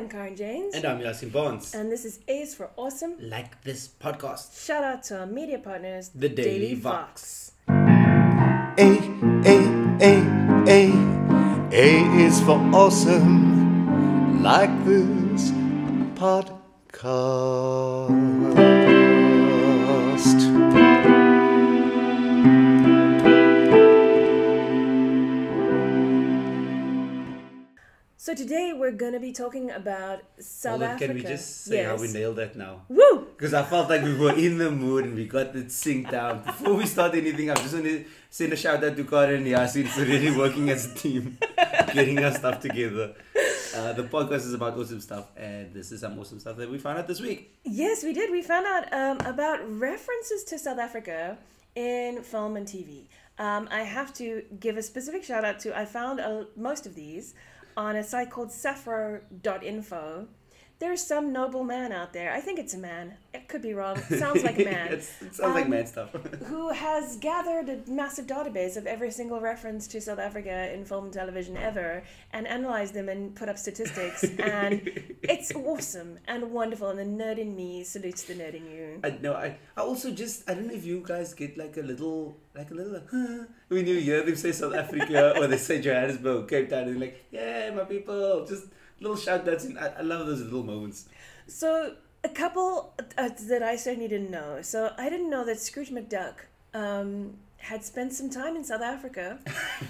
am Karen James. And I'm Yaaseen Bonds. And this is A's for Awesome. Like this podcast. Shout out to our media partners, The Daily Vox. A, A, A, A, A is for awesome. Like this podcast. So today we're going to be talking about South Hold Africa. can we just say how we nailed that now? Woo! Because I felt like we were in the mood and we got it synced out. Before we start anything, I'm just want to send a shout out to Karen and Yaaseen for really working as a team, getting our stuff together. Uh, the podcast is about awesome stuff, and this is some awesome stuff that we found out this week. Yes, we did. We found out um, about references to South Africa in film and TV. Um, I have to give a specific shout out to, I found uh, most of these on a site called sappho.info. There's some noble man out there. I think it's a man. It could be wrong. Sounds like a man. It sounds like Um, man stuff. who has gathered a massive database of every single reference to South Africa in film and television ever and analyzed them and put up statistics. and it's awesome and wonderful. And the nerd in me salutes the nerd in you. I know. I, I also just I don't know if you guys get like a little like a little like, huh, when you hear them say South Africa or they say Johannesburg, Cape Town, and like, yeah, my people, just little shout outs. And I, I love those little moments. So, a couple uh, that I certainly didn't know. So, I didn't know that Scrooge McDuck um, had spent some time in South Africa.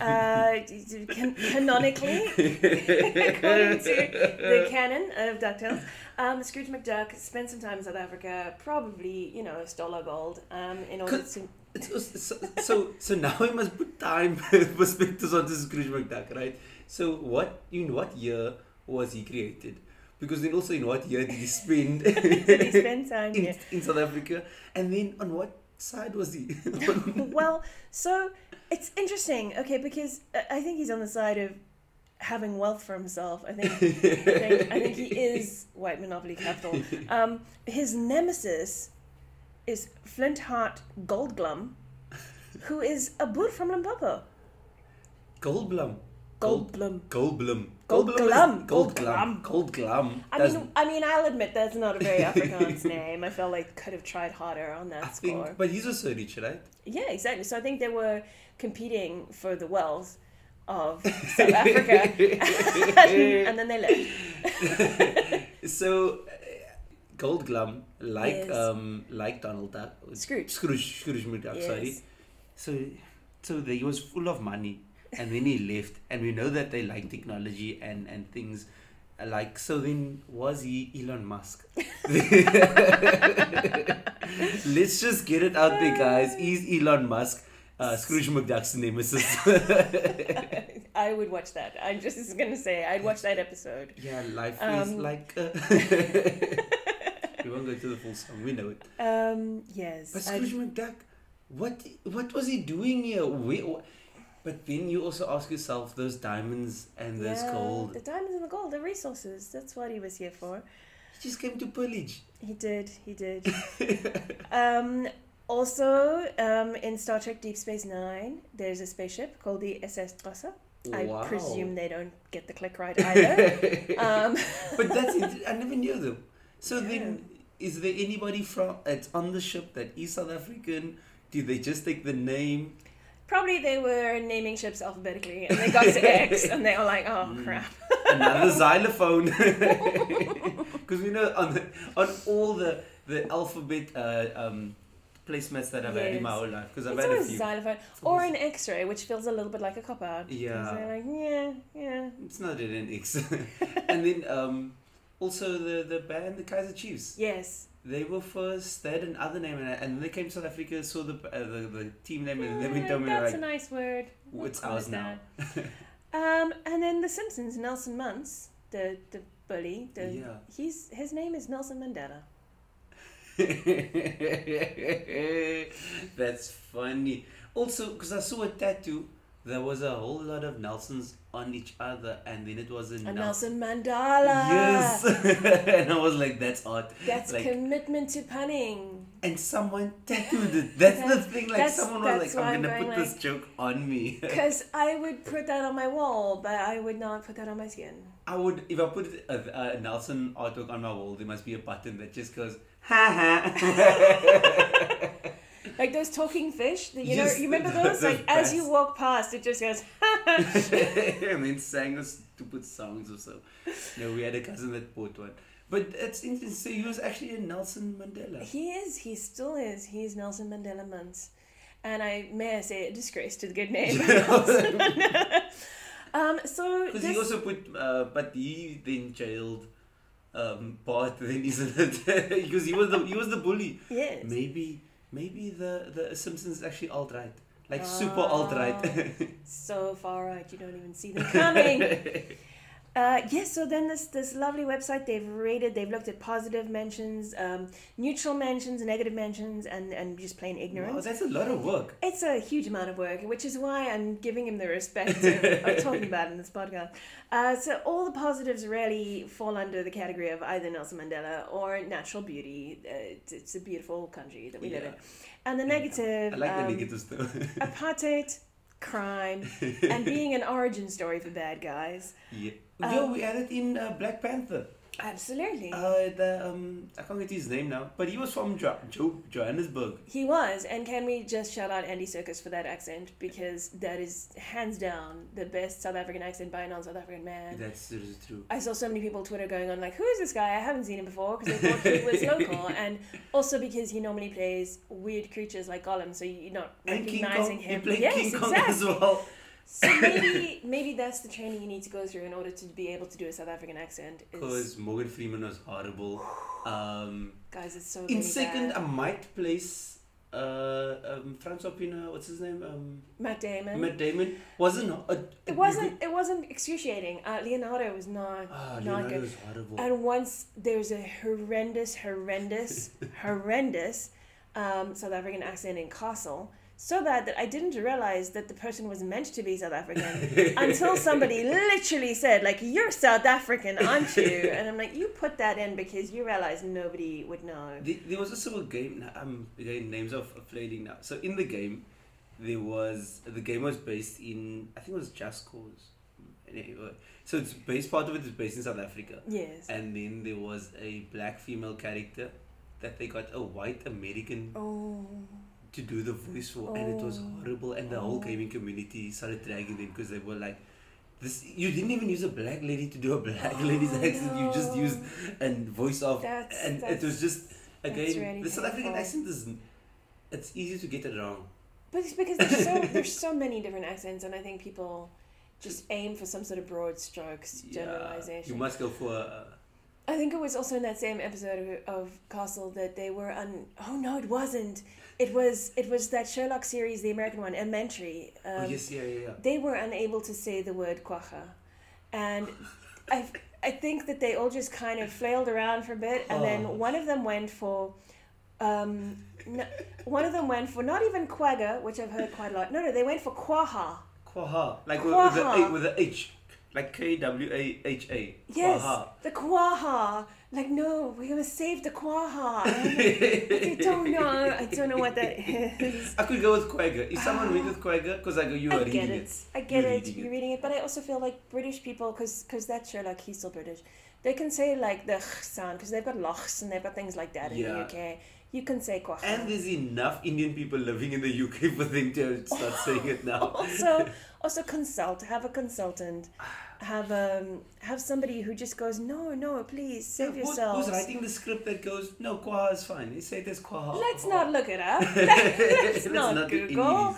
uh, can- canonically, according to the canon of DuckTales, um, Scrooge McDuck spent some time in South Africa, probably, you know, stole our gold um, in order to. So, so so now we must put time perspectives onto Scrooge McDuck, right? So what in what year was he created? Because then also in what year did he spend Did he spend time in, in South Africa? And then on what side was he? well, so it's interesting, okay, because uh, I think he's on the side of having wealth for himself. I think, I think, I think he is white monopoly capital. Um, his nemesis is Flintheart Goldglum, who is a boer from Limpopo. Goldblum. Goldblum. Goldblum. Goldglum. Goldglum. Goldglum. I mean, I mean, I'll admit that's not a very Afrikaans name. I felt like could have tried harder on that I score. think, but he's also rich, right? Yeah, exactly. So I think they were competing for the wealth of South Africa, and then they left. So, uh, Goldglum, like Yes. um, like Donald Duck, Scrooge. Scrooge, Scrooge McDuck. Sorry. So, so he was full of money, and then he left, and we know that they like technology and and things. Like so, then was he Elon Musk? Let's just get it out there, guys. Is Elon Musk uh, Scrooge McDuck's nemesis? I would watch that. I'm just gonna say I'd watch that episode. Yeah, life is Um, like. Uh, we won't go to the full song. We know it. Um, yes. But Scrooge McDuck, what what was he doing here? Where, wh- but then you also ask yourself those diamonds and those yeah, gold. The diamonds and the gold, the resources. That's what he was here for. He just came to pillage. He did. He did. um, also, um, in Star Trek Deep Space Nine, there's a spaceship called the SS Xhosa. I Wow. presume they don't get the click right either. um, But that's it. I never knew them. So Yeah. then, is there anybody from that's on the ship that is South African? Did they just take the name? Probably they were naming ships alphabetically and they got to X and they were like, oh Mm. crap. Another xylophone. Because we know on the, on all the the alphabet uh, um, placemats that I've had in my whole life. Because I've It's had a few. xylophone or an X ray, which feels a little bit like a cop out. Yeah. Like, yeah, yeah. It's not an X. and then um, also the the band, the Kaiser Chiefs. Yes. They were first. They had another name, and, and then they came to South Africa, saw the uh, the, the team name, and then they told me that's like, a nice word. We'll "It's ours it now." um, and then The Simpsons, Nelson Muntz, the the bully. The, Yeah. He's his name is Nelson Mandela. That's funny. Also, because I saw a tattoo, there was a whole lot of Nelsons on each other, and then it was a, A Nel- Nelson Mandela. Yes, and I was like, "That's odd." That's like, commitment to punning. and someone tattooed it. That's the That's- thing. Like someone was like, "I'm I'm gonna going put this joke on me." Because I would put that on my wall, but I would not put that on my skin. I would if I put a, a Nelson artwork on my wall, there must be a button that just goes ha ha. Like those talking fish. The, you Yes, know, you remember those? the Like as you walk past, it just goes. and then sang us stupid songs or so. No, we had a cousin that bought one. But it's interesting. So he was actually a Nelson Mandela. He is. He still is. He's Nelson Mandela Muntz. And I may I say a disgrace to the good name. of Nelson Mandela. um, so Because he also put, uh, but he then jailed um, Bart. Then isn't it? Because he was the he was the bully. yes. Maybe maybe the the Simpsons is actually alt right, like super Ah. alt right. so far right you don't even see them coming. Uh, yes, so then this this lovely website they've rated, they've looked at positive mentions, um, neutral mentions, negative mentions, and and just plain wow, ignorance. that's a lot of work. It's a huge amount of work, which is why I'm giving him the respect of, talking about in this podcast. Uh, so all the positives really fall under the category of either Nelson Mandela or natural beauty. Uh, it's, it's a beautiful country that we live in. And the negative, I like the um, negatives though. apartheid, crime, and being an origin story for bad guys. yeah. Um, Yo, we had it in uh, Black Panther. Absolutely. Uh, the um, I can't get his name now, but he was from jo- jo- Johannesburg. He was, and can we just shout out Andy Serkis for that accent because that is hands down the best South African accent by a non-South African man. That's seriously true. I saw so many people on Twitter going on like, "Who is this guy? I haven't seen him before," because they thought he was local, and also because he normally plays weird creatures like Gollum, so you're not And recognizing Kong, he him. played yes, King Kong exactly. as well. So maybe maybe that's the training you need to go through in order to be able to do a South African accent. Is Because Morgan Freeman was horrible. Um, guys, it's so in second, bad. I might place uh, um, Francois Pienaar. What's his name? Um, Matt Damon. Matt Damon wasn't. A, it wasn't. It wasn't excruciating. Uh, Leonardo was not Ah, not Leonardo good. was horrible. And once there's a horrendous, horrendous, horrendous um, South African accent in Castle, so bad that I didn't realize that the person was meant to be South African until somebody literally said, like, "You're South African, aren't you?" And I'm like, "You put that in because you realize nobody would know." The- There was also a game. I'm again names of fading now. So in the game, there was the game was based in I think it was Just Cause. Anyway, so it's based part of it is based in South Africa, Yes. and then there was a black female character that they got a white American Oh. To do the voice for, and it was Oh. horrible. And the whole Oh. gaming community started dragging them because they were like. This, you didn't even use a black lady to do a black lady's Oh, accent. You just used a voice of, That's- and it was just again really the South African accent is it's easy to get it wrong. But it's because there's so there's so many different accents, and I think people just aim for some sort of broad strokes generalization. you must go for uh, I think it was also in that same episode of, of Castle that they were on. Oh no, it wasn't. It was it was that Sherlock series, the American one, Elementary. Um, oh yes yeah yeah yeah. They were unable to say the word quacha, and I I think that they all just kind of flailed around for a bit, and Oh. then one of them went for. Um, no, one of them went for not even quagga, which I've heard quite a lot. No, no, they went for quaha. Quaha like with, with the Quaha. With the H like K W A H A. Yes, Quaha. the quaha. Like, no, we're gonna save the quaha. I don't know. I don't know what that is. I could go with Quagga. If someone read with Quagga, because I go, you are I reading get it. it. I get You're it. reading You're reading it, but I also feel like British people, because because that Sherlock, he's still British. They can say like the ch sound because they've got lochs and they've got things like that in Yeah. the UK. You can say quaha. And there's enough Indian people living in the UK for them to start saying it now. also also consult have a consultant. Have um have somebody who just goes no no please save Who- yourselves Who's writing the script that goes, no, Quaha is fine. They say there's Quaha. let's not look it up. Let's not do any google.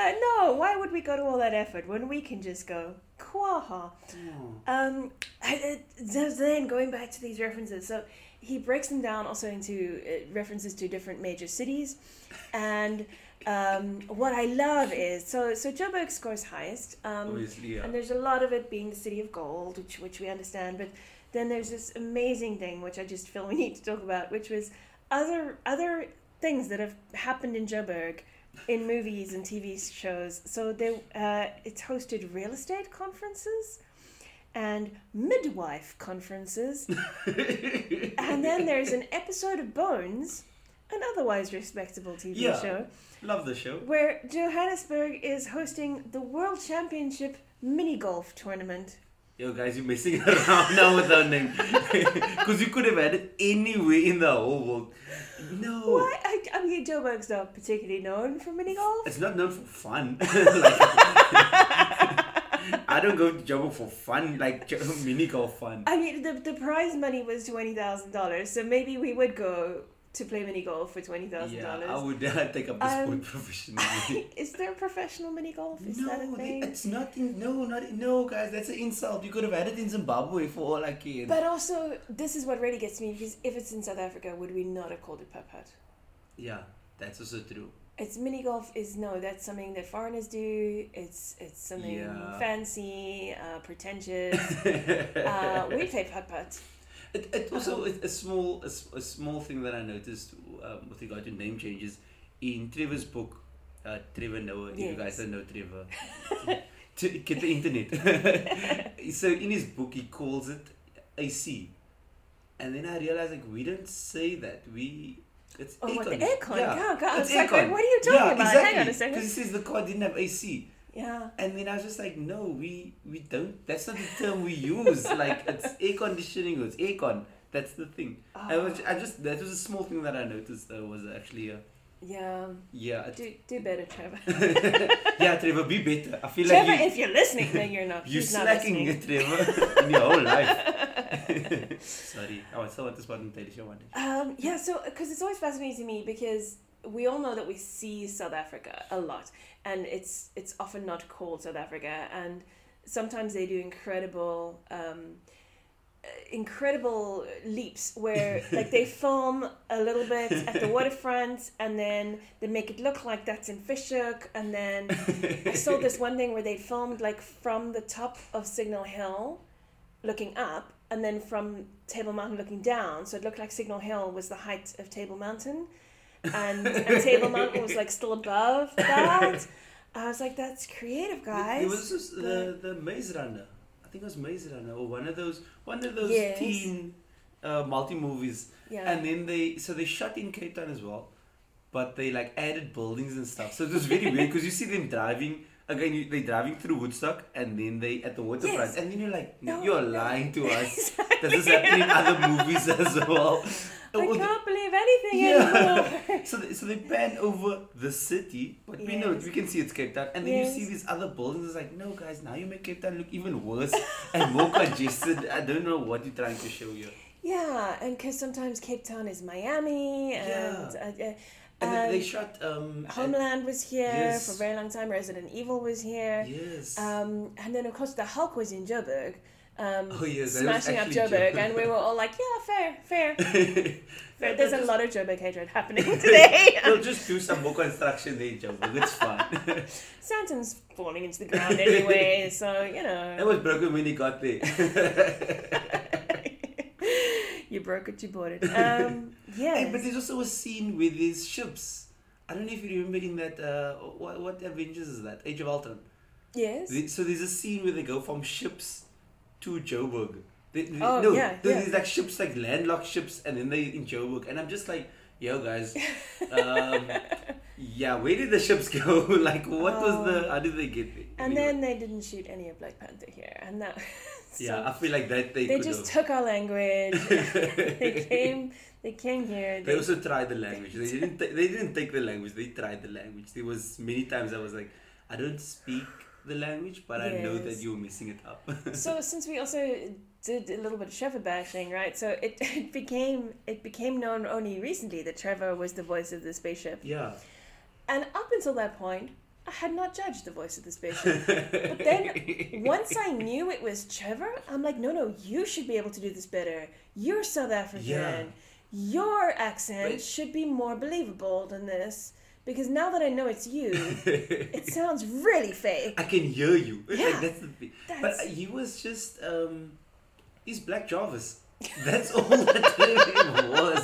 Like no why would we go to all that effort when we can just go quaha Oh. um I- I- then going back to these references so he breaks them down also into uh, references to different major cities. And um, what I love is so so Joburg scores highest um, Obviously, yeah. and there's a lot of it being the city of gold, which which we understand. But then there's this amazing thing which I just feel we need to talk about, which was other other things that have happened in Joburg in movies and TV shows. So they uh, it's hosted real estate conferences and midwife conferences, and then there's an episode of Bones, an otherwise respectable TV Yeah. show Love the show. where Johannesburg is hosting the World Championship mini golf tournament. Yo, guys, you're messing around now with our name. Because you could have had it anywhere in the whole world. No. What? I, I mean, Joburg's not particularly known for mini golf. It's not known for fun. like, I don't go to Joburg for fun, like mini golf fun. I mean, the, the prize money was twenty thousand dollars, so maybe we would go to play mini golf for twenty thousand Yeah, I would uh, take up sport Um, professionally. Is there professional mini golf? Is that a no, thing? it's not. In, no, not no, guys. That's an insult. You could have had it in Zimbabwe for all I care. But also, this is what really gets me because if it's in South Africa, would we not have called it putt putt? yeah, that's also true. It's mini golf is no, that's something that foreigners do. It's it's something Yeah. fancy, uh, pretentious. uh, we play putt putt. It, it also a, a small a, a small thing that I noticed um, with regard to name changes in Trevor's book. Uh, Trevor Noah. If you guys don't know Trevor, to get the internet. so in his book, he calls it AC, and then I realized like we don't say that. We it's Oh, what, the aircon. aircon? Yeah, God, it's was like, what are you talking yeah, about? Exactly. Hang on a second. Because he says the car didn't have AC. Yeah. And then I was just like, no, we we don't. That's not the term we use. like it's air conditioning. It's aircon. That's the thing. I Oh, was. I just that was a small thing that I noticed. Though was actually a yeah. yeah. Do do better, Trevor. yeah, Trevor, be better. I feel Trevor, like you, if you're listening, then you're not. you're not slacking it, Trevor, in your whole life. Sorry, I was still want to spot and tell you one day. Um, yeah, so because it's always fascinating to me because we all know that we see South Africa a lot, and it's it's often not called South Africa, and sometimes they do incredible. Um, uh, incredible leaps where like they film a little bit at the waterfront and then they make it look like that's in Fish Hoek and then I saw this one thing where they filmed like from the top of Signal Hill looking up and then from Table Mountain looking down. So it looked like Signal Hill was the height of Table Mountain and, and Table Mountain was like still above that. I was like, that's creative, guys. It was just the the Maze Runner. I think it was Maze Runner or one of those one of those Yes. teen uh, multi movies. yeah. And then they so they shot in Cape Town as well, but they like added buildings and stuff. So it was very weird because you see them driving again. You, they driving through Woodstock, and then they at the waterfront, Yes. and then you're like, No, you're no. lying to us. Exactly. Does this happen in other movies as well? I can't believe anything Yeah. anymore. so they, so they pan over the city, but we know Yes. we can see it's Cape Town, and then Yes. you see these other buildings. It's like, no, guys, now you make Cape Town look even worse and more congested. I don't know what you're trying to show you. Yeah, and because sometimes Cape Town is Miami, and Yeah. uh, uh, And then they um, shot um, Homeland was here Yes. for a very long time. Resident Evil was here, Yes. um, and then of course the Hulk was in Joburg, um, Oh, yes, smashing up Joburg, Joburg. and we were all like, "Yeah, fair, fair." fair. There's that a lot of Joburg hatred happening today. They'll just do some more construction there, Joburg. It's fine. Sandton's falling into the ground anyway, so you that know. was broken when he got there. Broke it, you bought it. Um, yeah. Hey, but there's also a scene with these ships. I don't know if you remember in that. Uh, what, what Avengers is that? Age of Ultron. yes. The- So there's a scene where they go from ships to Joburg. They, they- Oh, no, yeah, there's yeah. these like ships, like landlocked ships, and then they in Joburg, and I'm just like, yo guys, um, yeah, where did the ships go? like, what was the? How did they get there? And Anyway. then they didn't shoot any of Black Panther here, and that. So yeah, I feel like that they, they just have. took our language. they came. They came here. They also tried the language. They didn't. ta- they didn't take the language. They tried the language. There was many times I was like, I don't speak the language, but I know that you're messing it up. so since we also did a little bit of Trevor bashing, right? So it, it became it became known only recently that Trevor was the voice of the spaceship, yeah. and up until that point, I had not judged the voice of the spaceship. But then once I knew it was Trevor, I'm like, no, no, you should be able to do this better. You're South African. Yeah. Your accent But- should be more believable than this. Because now that I know it's you, it sounds really fake. I can hear you. Yeah. Like, that's the thing. But That's- uh, he was just um, he's Black Jarvis. That's all that was.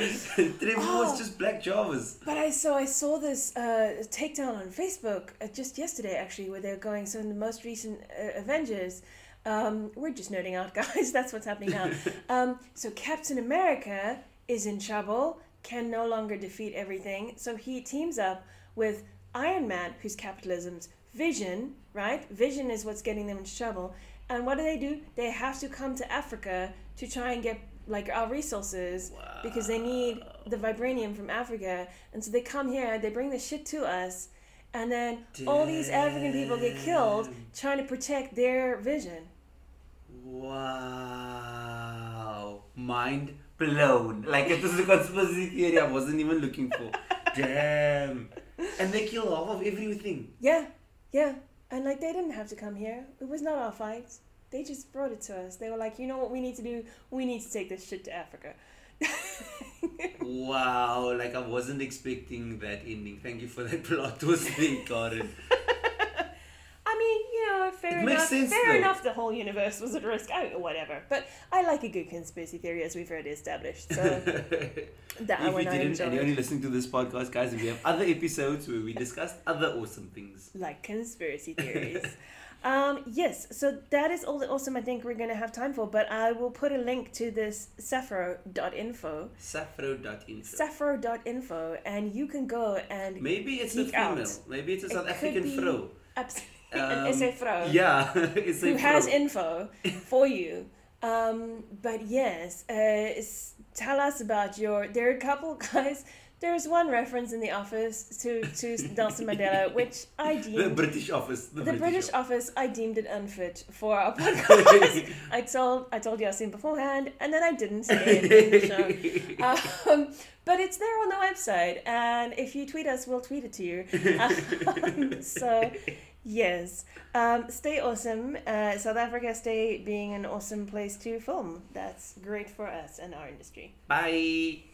Trevor Oh. was just Black Jarvis. But I so I saw this uh, takedown on Facebook uh, just yesterday actually, where they're going. So in the most recent uh, Avengers, um, we're just nerding out, guys. That's what's happening now. um, so Captain America is in trouble, can no longer defeat everything. So he teams up with Iron Man, who's capitalism's vision, right? Vision is what's getting them into trouble. And what do they do? They have to come to Africa to try and get like our resources because they need the vibranium from Africa. And so they come here, they bring the shit to us, and then all these African people get killed trying to protect their vision. Wow. Mind blown. Like it was a conspiracy theory I wasn't even looking for. Damn. And they kill off of everything. Yeah, yeah. And like they didn't have to come here. It was not our fight. They just brought it to us. They were like, you know what we need to do? We need to take this shit to Africa. Wow, like I wasn't expecting that ending. Thank you for that plot twist Karen. I mean, you know, fair It enough. sense, fair though. enough. The whole universe was at risk. I don't whatever. But I like a good conspiracy theory, as we've already established. So that if one you didn't and you're only listening to this podcast, guys, we have other episodes where we discuss other awesome things. like conspiracy theories. um, yes, so that is all the awesome I think we're going to have time for, but I will put a link to this sappho.info, Sappho.info. sappho.info, and you can go and Maybe it's a female. out. Maybe it's a It South African be fro. absolutely Um, an essay fro Yeah, it's who has info for you. Um, but yes, uh, tell us about your. There are a couple guys. There's one reference in the office to to Nelson Mandela, which I deemed. The British office. The, the British office. office, I deemed it unfit for our podcast. I told I told Yaaseen beforehand, and then I didn't say it in the show. Um, but it's there on the website, and if you tweet us, we'll tweet it to you. Um, so, yes, um, stay awesome. Uh, South Africa, stay being an awesome place to film. That's great for us and our industry. Bye.